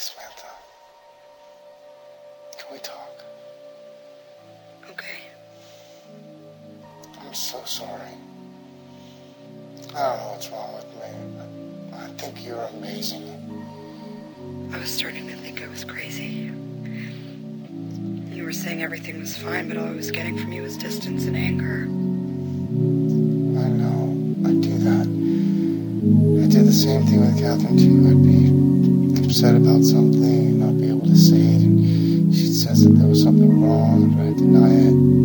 Samantha. Can we talk? Okay. I'm so sorry. I don't know what's wrong with me. I think you're amazing. I was starting to think I was crazy. You were saying everything was fine, but all I was getting from you was distance and anger. I know. I do that. I did the same thing with Catherine too. I'd be upset about something and not be able to say it, and she'd says that there was something wrong, but I'd deny it.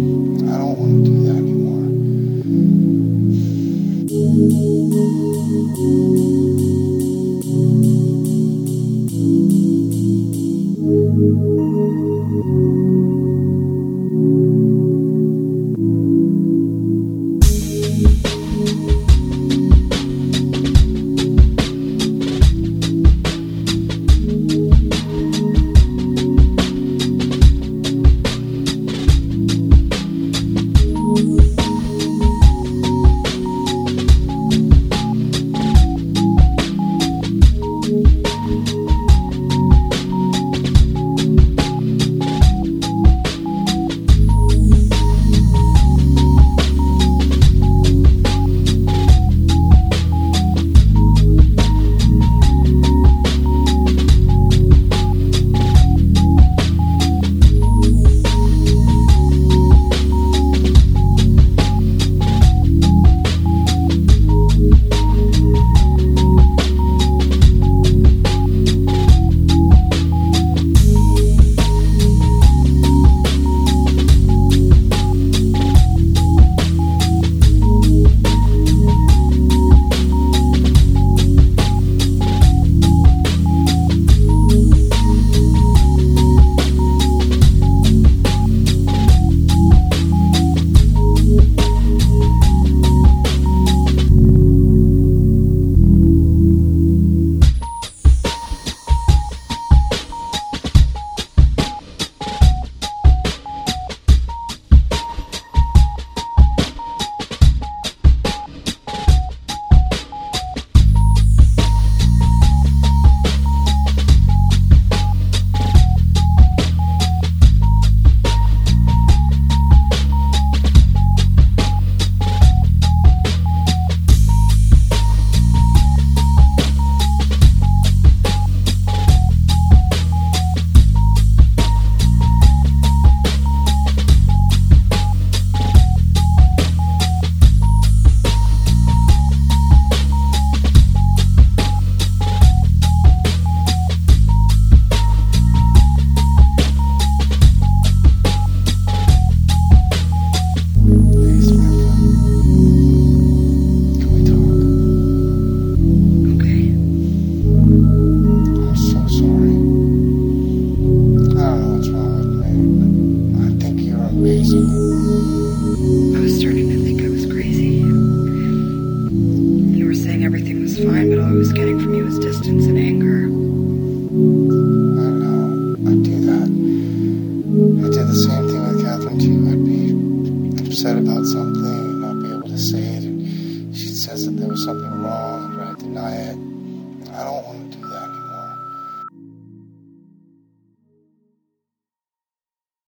I was starting to think I was crazy. You were saying everything was fine, but all I was getting from you was distance and anger. I know. I do that. I did the same thing with Catherine too. I'd be upset about something not be able to say it, and she'd says that there was something wrong, but I'd deny it. I don't want to